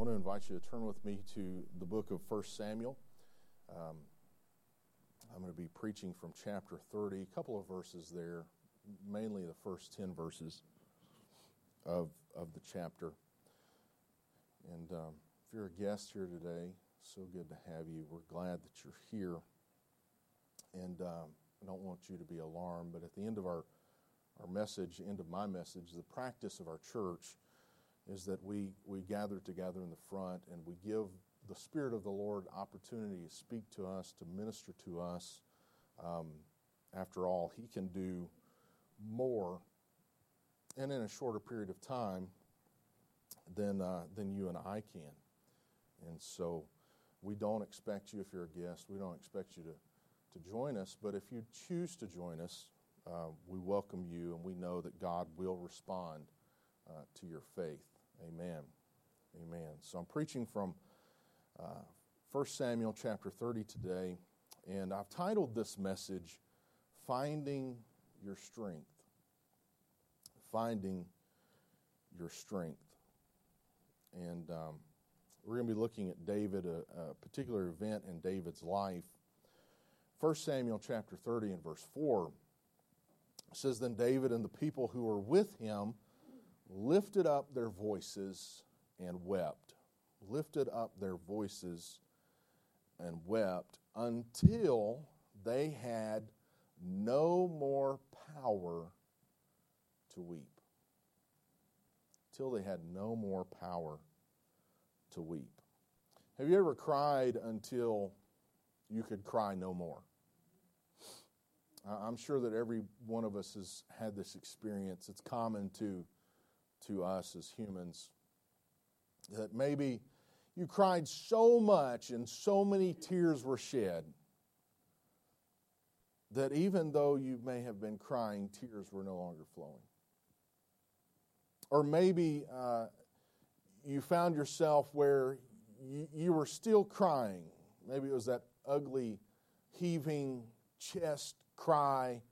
want to invite you to turn with me to the book of 1 Samuel. Um, I'm going to be preaching from chapter 30, a couple of verses there, mainly the first 10 verses of, of the chapter. And um, if you're a guest here today, so good to have you. We're glad that you're here. And um, I don't want you to be alarmed, but at the end of our, our message, end of my message, the practice of our church is that we, we gather together in the front and we give the Spirit of the Lord opportunity to speak to us, to minister to us. Um, after all, He can do more and in a shorter period of time than, uh, than you and I can. And so we don't expect you, if you're a guest, we don't expect you to, to join us, but if you choose to join us, uh, we welcome you and we know that God will respond uh, to your faith. Amen. Amen. So I'm preaching from uh, 1 Samuel chapter 30 today, and I've titled this message, Finding Your Strength. Finding Your Strength. And um, we're going to be looking at David, a, a particular event in David's life. 1 Samuel chapter 30 and verse 4 says, Then David and the people who were with him lifted up their voices and wept. Lifted up their voices and wept until they had no more power to weep. Till they had no more power to weep. Have you ever cried until you could cry no more? I'm sure that every one of us has had this experience. It's common to to us as humans. That maybe you cried so much and so many tears were shed that even though you may have been crying, tears were no longer flowing. Or maybe uh, you found yourself where you, you were still crying. Maybe it was that ugly, heaving chest cry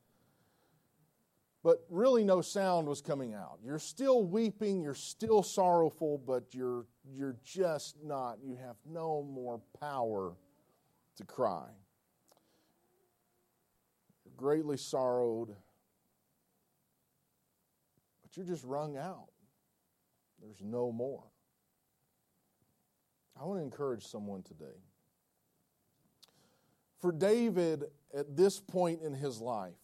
but really no sound was coming out. You're still weeping, you're still sorrowful, but you're, you're just not, you have no more power to cry. You're greatly sorrowed, but you're just wrung out. There's no more. I want to encourage someone today. For David, at this point in his life,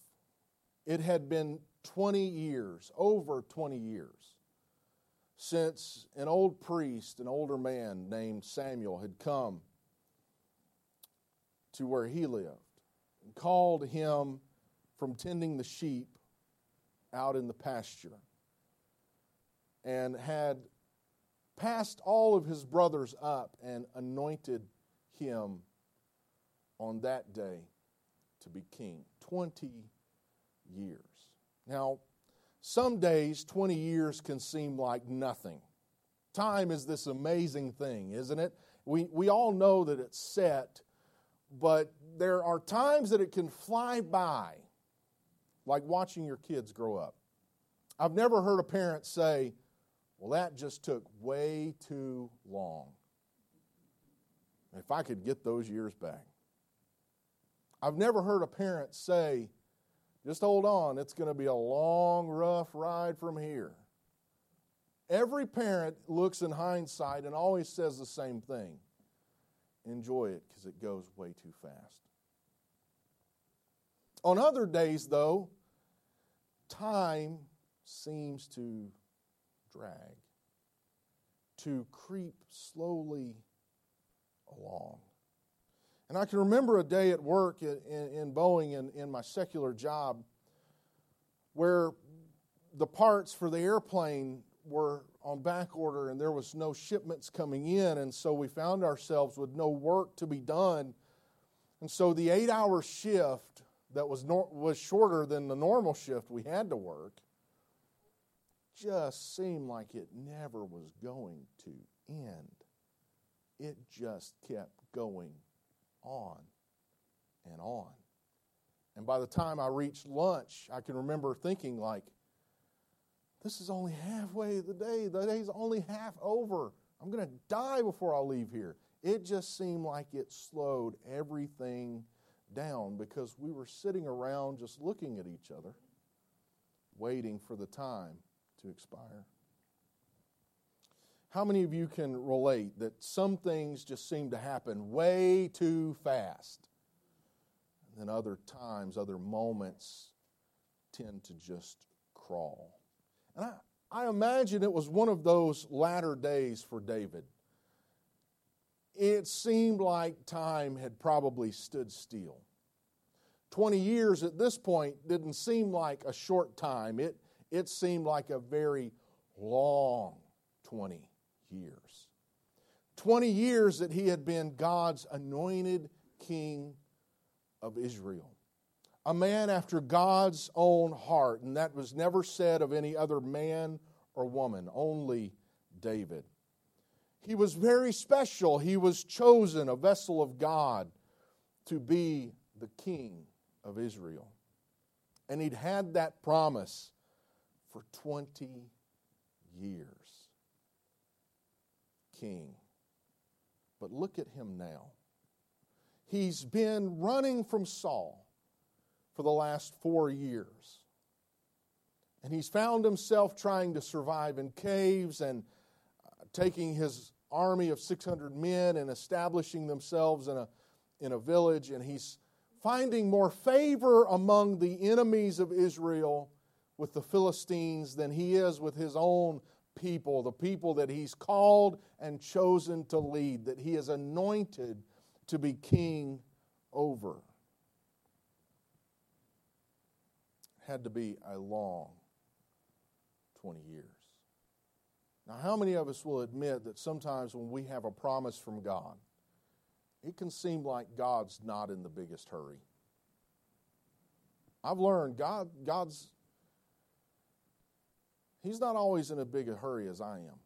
it had been 20 years, over 20 years, since an old priest, an older man named Samuel, had come to where he lived and called him from tending the sheep out in the pasture and had passed all of his brothers up and anointed him on that day to be king. 20 years. Now, some days, 20 years can seem like nothing. Time is this amazing thing, isn't it? We, we all know that it's set, but there are times that it can fly by, like watching your kids grow up. I've never heard a parent say, Well, that just took way too long. If I could get those years back. I've never heard a parent say, just hold on, it's going to be a long, rough ride from here. Every parent looks in hindsight and always says the same thing enjoy it because it goes way too fast. On other days, though, time seems to drag, to creep slowly along. And I can remember a day at work in, in, in Boeing in, in my secular job where the parts for the airplane were on back order and there was no shipments coming in. And so we found ourselves with no work to be done. And so the eight hour shift that was, nor- was shorter than the normal shift we had to work just seemed like it never was going to end. It just kept going on and on. And by the time I reached lunch, I can remember thinking, like, this is only halfway the day. The day's only half over. I'm going to die before I leave here. It just seemed like it slowed everything down because we were sitting around just looking at each other, waiting for the time to expire. How many of you can relate that some things just seem to happen way too fast? And then other times, other moments tend to just crawl. And I, I imagine it was one of those latter days for David. It seemed like time had probably stood still. 20 years at this point didn't seem like a short time. It, it seemed like a very long 20 years. 20 years that he had been God's anointed king of Israel. A man after God's own heart, and that was never said of any other man or woman, only David. He was very special. He was chosen, a vessel of God, to be the king of Israel. And he'd had that promise for 20 years king. But look at him now. He's been running from Saul for the last four years. And he's found himself trying to survive in caves and uh, taking his army of 600 men and establishing themselves in a, in a village. And he's finding more favor among the enemies of Israel with the Philistines than he is with his own people, the people that he's called and chosen to lead, that he has anointed to be king over. Had to be a long 20 years. Now, how many of us will admit that sometimes when we have a promise from God, it can seem like God's not in the biggest hurry? I've learned God, God's He's not always in a big a hurry as I am.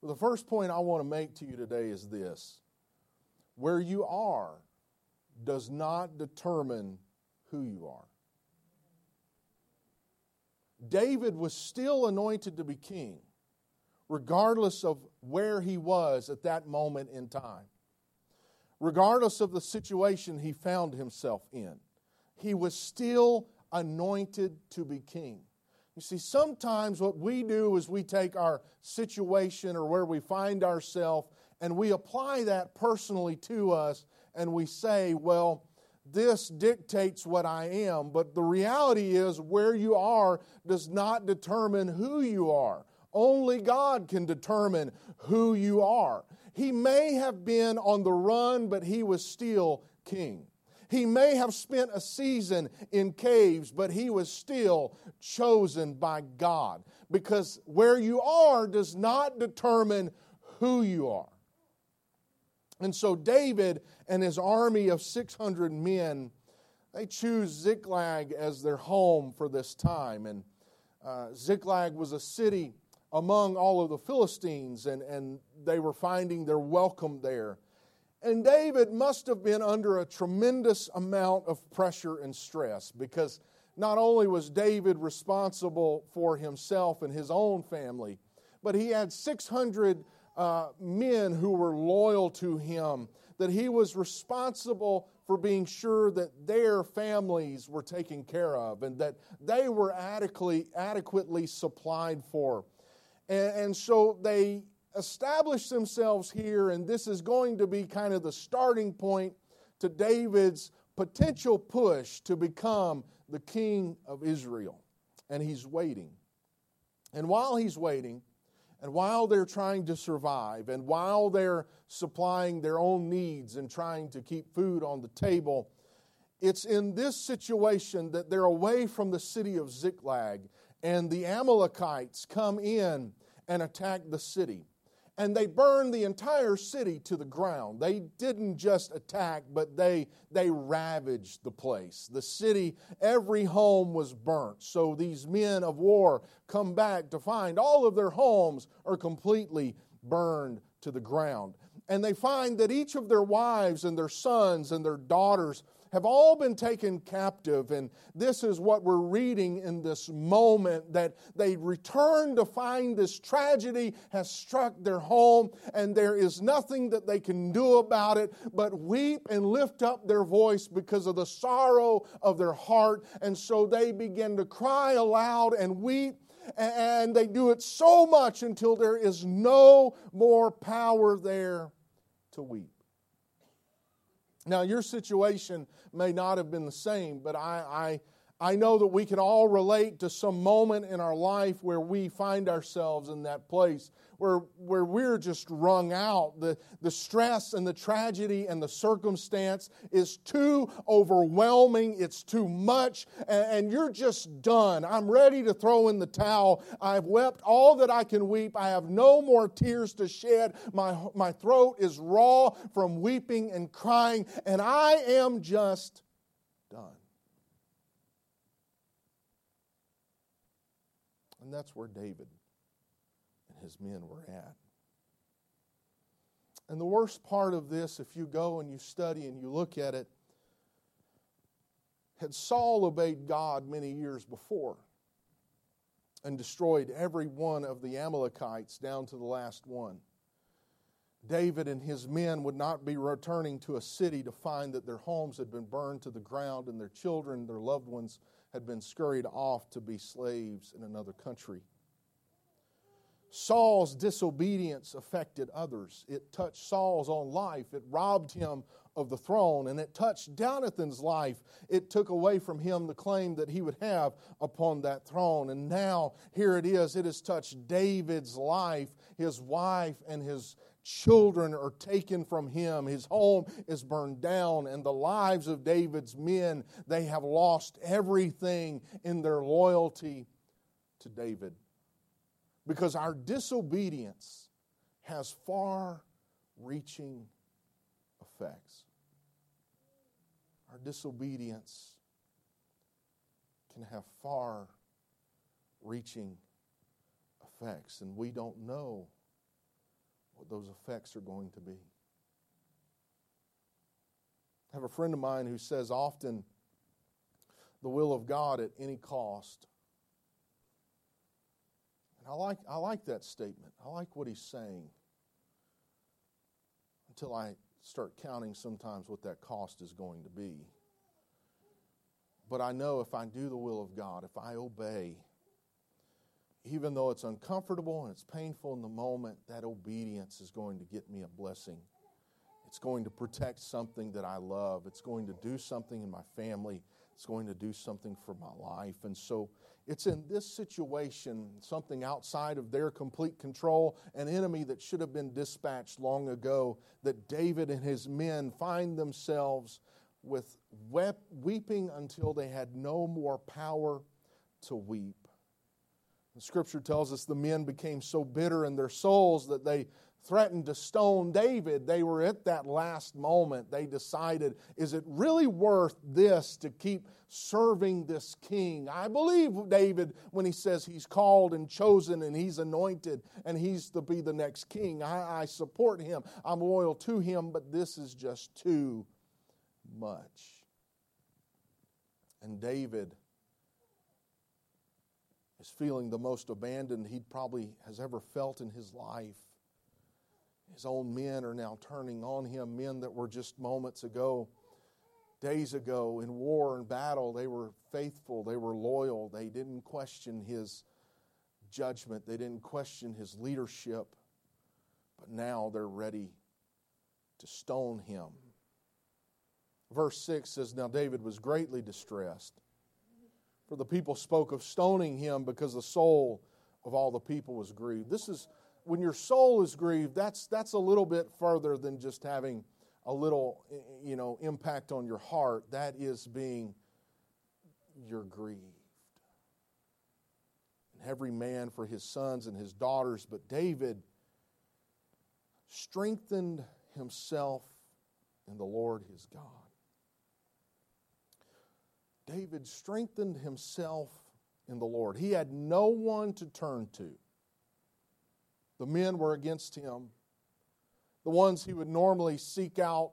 Well, the first point I want to make to you today is this where you are does not determine who you are. David was still anointed to be king, regardless of where he was at that moment in time, regardless of the situation he found himself in. He was still anointed to be king. You see, sometimes what we do is we take our situation or where we find ourselves and we apply that personally to us and we say, well, this dictates what I am. But the reality is, where you are does not determine who you are. Only God can determine who you are. He may have been on the run, but he was still king. He may have spent a season in caves, but he was still chosen by God because where you are does not determine who you are. And so David and his army of 600 men, they choose Ziklag as their home for this time. And uh, Ziklag was a city among all of the Philistines, and, and they were finding their welcome there. And David must have been under a tremendous amount of pressure and stress because not only was David responsible for himself and his own family, but he had 600 uh, men who were loyal to him, that he was responsible for being sure that their families were taken care of and that they were adequately, adequately supplied for. And, and so they establish themselves here, and this is going to be kind of the starting point to David's potential push to become the king of Israel. And he's waiting. And while he's waiting, and while they're trying to survive, and while they're supplying their own needs and trying to keep food on the table, it's in this situation that they're away from the city of Ziklag, and the Amalekites come in and attack the city and they burned the entire city to the ground. They didn't just attack, but they, they ravaged the place. The city, every home was burnt. So these men of war come back to find all of their homes are completely burned to the ground. And they find that each of their wives and their sons and their daughters have all been taken captive. And this is what we're reading in this moment that they return to find this tragedy has struck their home, and there is nothing that they can do about it but weep and lift up their voice because of the sorrow of their heart. And so they begin to cry aloud and weep and they do it so much until there is no more power there to weep. Now, your situation may not have been the same, but I, I, know that we can all relate to some moment in our life where we find ourselves in that place where, where we're just wrung out. The, the stress and the tragedy and the circumstance is too overwhelming, it's too much, and, and you're just done. I'm ready to throw in the towel. I've wept all that I can weep. I have no more tears to shed. My, my throat is raw from weeping and crying, and I am just done. And that's where David and his men were at. And the worst part of this, if you go and you study and you look at it, had Saul obeyed God many years before and destroyed every one of the Amalekites down to the last one. David and his men would not be returning to a city to find that their homes had been burned to the ground and their children, their loved ones, had been scurried off to be slaves in another country. Saul's disobedience affected others. It touched Saul's own life. It robbed him of the throne, and it touched Jonathan's life. It took away from him the claim that he would have upon that throne. And now, here it is, it has touched David's life. His wife and his children are taken from him. His home is burned down, and the lives of David's men, they have lost everything in their loyalty to David because our disobedience has far reaching effects. Our disobedience can have far reaching effects, and we don't know what those effects are going to be. I have a friend of mine who says often the will of God at any cost And I like, I like that statement. I like what he's saying. Until I start counting sometimes what that cost is going to be. But I know if I do the will of God, if I obey, even though it's uncomfortable and it's painful in the moment, that obedience is going to get me a blessing. It's going to protect something that I love. It's going to do something in my family. It's going to do something for my life. And so it's in this situation, something outside of their complete control, an enemy that should have been dispatched long ago, that David and his men find themselves with weeping until they had no more power to weep. The scripture tells us the men became so bitter in their souls that they threatened to stone David, they were at that last moment. They decided, is it really worth this to keep serving this king? I believe David when he says he's called and chosen and he's anointed and he's to be the next king. I, I support him, I'm loyal to him, but this is just too much. And David is feeling the most abandoned he probably has ever felt in his life. His own men are now turning on him, men that were just moments ago, days ago in war and battle. They were faithful, they were loyal, they didn't question his judgment, they didn't question his leadership, but now they're ready to stone him. Verse 6 says Now David was greatly distressed, for the people spoke of stoning him because the soul of all the people was grieved. This is when your soul is grieved, that's, that's a little bit further than just having a little, you know, impact on your heart. That is being, you're grieved. And every man for his sons and his daughters, but David strengthened himself in the Lord his God. David strengthened himself in the Lord. He had no one to turn to. The men were against him. The ones he would normally seek out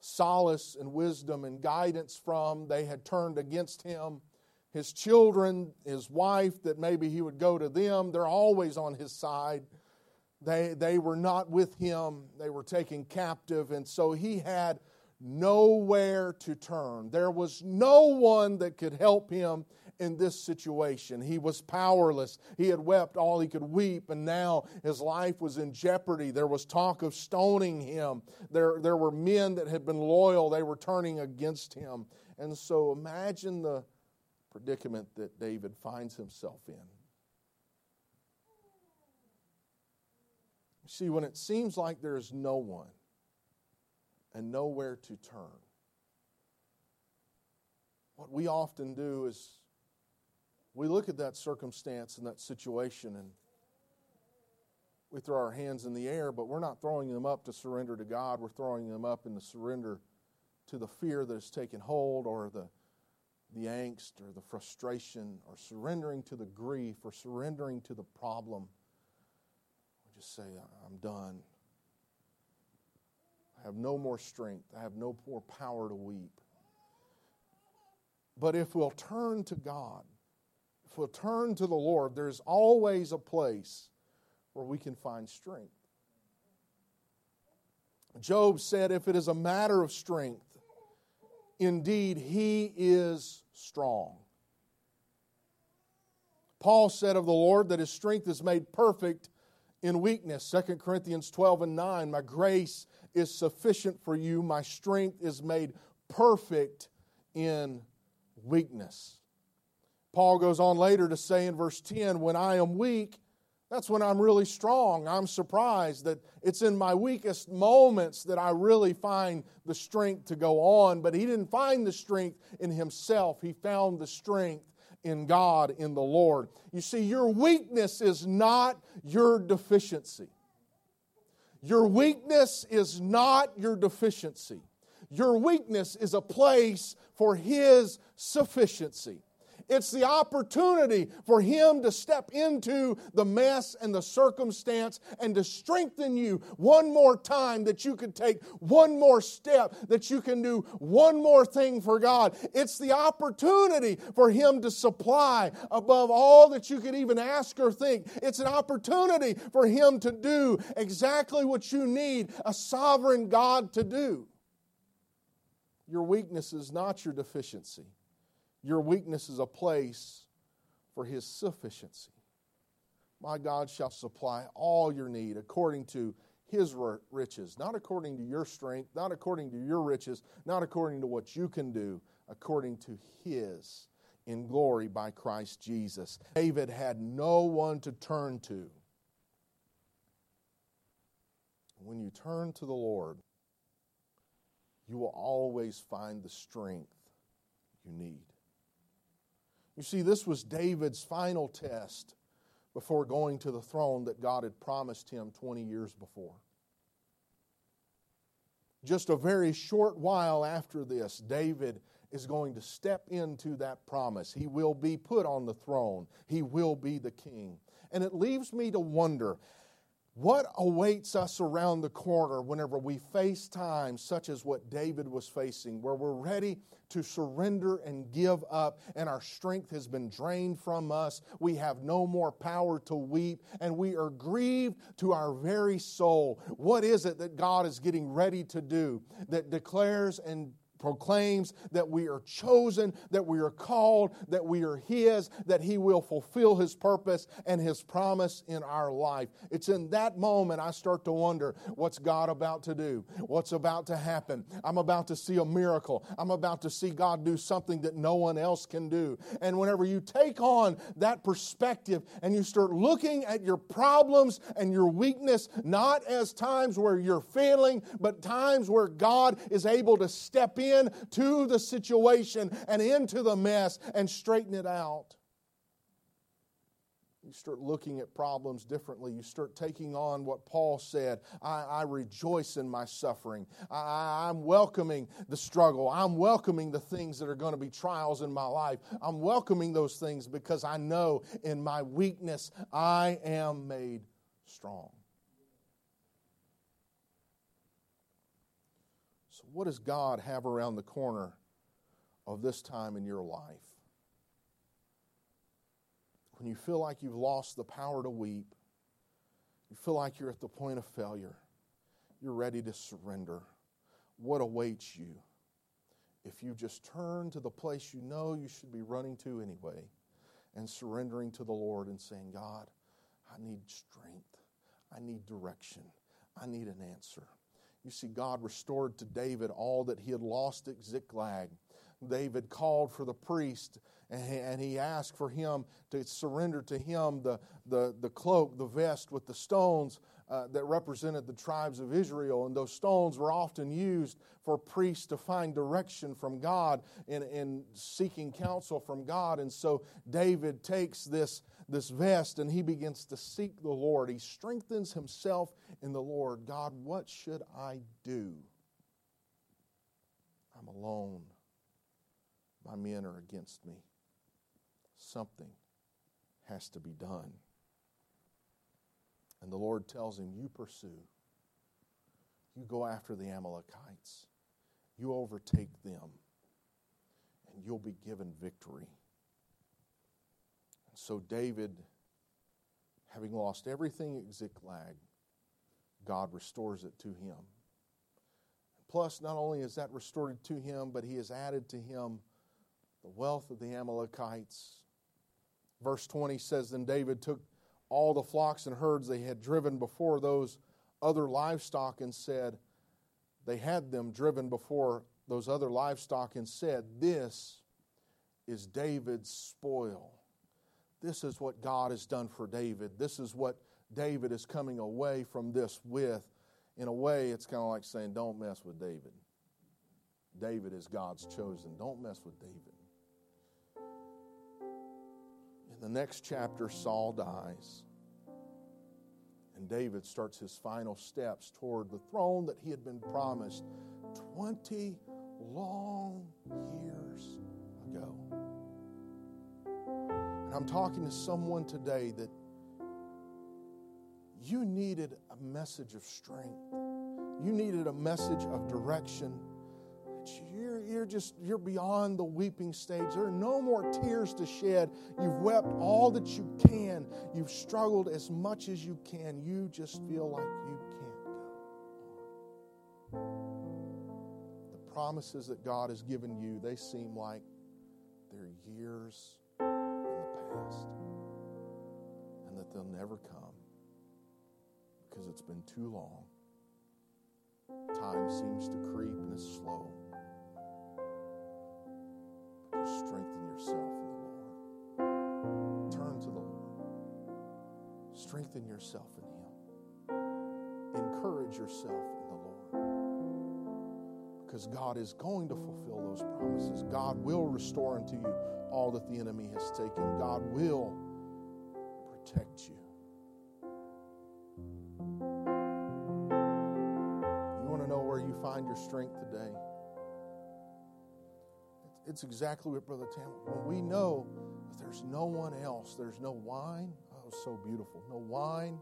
solace and wisdom and guidance from, they had turned against him. His children, his wife, that maybe he would go to them, they're always on his side. They, they were not with him, they were taken captive, and so he had nowhere to turn. There was no one that could help him in this situation. He was powerless. He had wept all he could weep, and now his life was in jeopardy. There was talk of stoning him. There, there were men that had been loyal, they were turning against him. And so imagine the predicament that David finds himself in. See, when it seems like there is no one and nowhere to turn, what we often do is we look at that circumstance and that situation and we throw our hands in the air, but we're not throwing them up to surrender to God. We're throwing them up in the surrender to the fear that has taken hold or the, the angst or the frustration or surrendering to the grief or surrendering to the problem. We just say, I'm done. I have no more strength. I have no more power to weep. But if we'll turn to God, if we'll turn to the Lord, there's always a place where we can find strength. Job said, If it is a matter of strength, indeed he is strong. Paul said of the Lord that his strength is made perfect in weakness. 2 Corinthians 12 and 9. My grace is sufficient for you, my strength is made perfect in weakness. Paul goes on later to say in verse 10 when I am weak, that's when I'm really strong. I'm surprised that it's in my weakest moments that I really find the strength to go on. But he didn't find the strength in himself, he found the strength in God, in the Lord. You see, your weakness is not your deficiency. Your weakness is not your deficiency. Your weakness is a place for His sufficiency. It's the opportunity for Him to step into the mess and the circumstance and to strengthen you one more time that you can take one more step, that you can do one more thing for God. It's the opportunity for Him to supply above all that you could even ask or think. It's an opportunity for Him to do exactly what you need a sovereign God to do. Your weakness is not your deficiency. Your weakness is a place for his sufficiency. My God shall supply all your need according to his riches, not according to your strength, not according to your riches, not according to what you can do, according to his in glory by Christ Jesus. David had no one to turn to. When you turn to the Lord, you will always find the strength you need. You see, this was David's final test before going to the throne that God had promised him 20 years before. Just a very short while after this, David is going to step into that promise. He will be put on the throne, he will be the king. And it leaves me to wonder what awaits us around the corner whenever we face times such as what David was facing, where we're ready to surrender and give up, and our strength has been drained from us? We have no more power to weep, and we are grieved to our very soul. What is it that God is getting ready to do that declares and proclaims that we are chosen, that we are called, that we are His, that He will fulfill His purpose and His promise in our life. It's in that moment I start to wonder what's God about to do? What's about to happen? I'm about to see a miracle. I'm about to see God do something that no one else can do. And whenever you take on that perspective and you start looking at your problems and your weakness, not as times where you're failing, but times where God is able to step in into the situation and into the mess and straighten it out. You start looking at problems differently. You start taking on what Paul said I, I rejoice in my suffering. I, I'm welcoming the struggle. I'm welcoming the things that are going to be trials in my life. I'm welcoming those things because I know in my weakness I am made strong. What does God have around the corner of this time in your life? When you feel like you've lost the power to weep, you feel like you're at the point of failure, you're ready to surrender. What awaits you if you just turn to the place you know you should be running to anyway and surrendering to the Lord and saying, God, I need strength, I need direction, I need an answer. You see, God restored to David all that he had lost at Ziklag. David called for the priest and he asked for him to surrender to him the, the, the cloak, the vest with the stones uh, that represented the tribes of Israel. And those stones were often used for priests to find direction from God in, in seeking counsel from God. And so David takes this, this vest and he begins to seek the Lord. He strengthens himself in the Lord. God, what should I do? I'm alone. My men are against me. Something has to be done. And the Lord tells him, You pursue. You go after the Amalekites. You overtake them. And you'll be given victory. And so David, having lost everything at Ziklag, God restores it to him. Plus, not only is that restored to him, but he has added to him the wealth of the Amalekites. Verse 20 says Then David took all the flocks and herds they had driven before those other livestock and said, They had them driven before those other livestock and said, This is David's spoil. This is what God has done for David. This is what David is coming away from this with. In a way, it's kind of like saying, Don't mess with David. David is God's chosen. Don't mess with David. The next chapter, Saul dies. And David starts his final steps toward the throne that he had been promised 20 long years ago. And I'm talking to someone today that you needed a message of strength, you needed a message of direction you're, you're just you're beyond the weeping stage. There are no more tears to shed. You've wept all that you can. You've struggled as much as you can. You just feel like you can't go on. The promises that god has given you they seem like they're years in the past and that they'll never come because it's been too long. Time seems to creep and is slow Strengthen yourself in Him. Encourage yourself in the Lord. Because God is going to fulfill those promises. God will restore unto you all that the enemy has taken. God will protect you. You want to know where you find your strength today? it's exactly what Brother Tam, when we know that there's no one else, there's no wine. Oh, so beautiful. No wine,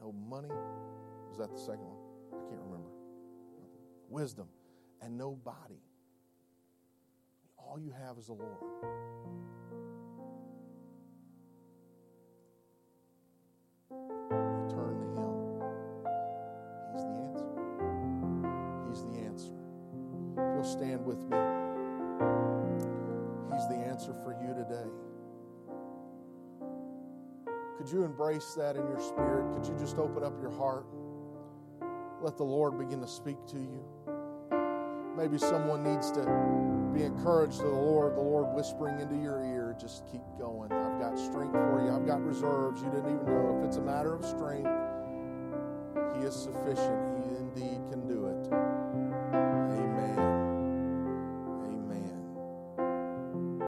no money. Was that the second one? I can't remember. Wisdom and no body. All you have is the Lord. Turn to Him. He's the answer. He's the answer. You'll stand with me He's the answer for you today. Could you embrace that in your spirit? Could you just open up your heart? Let the Lord begin to speak to you. Maybe someone needs to be encouraged to the Lord, the Lord whispering into your ear, just keep going. I've got strength for you. I've got reserves. You didn't even know if it's a matter of strength. He is sufficient. He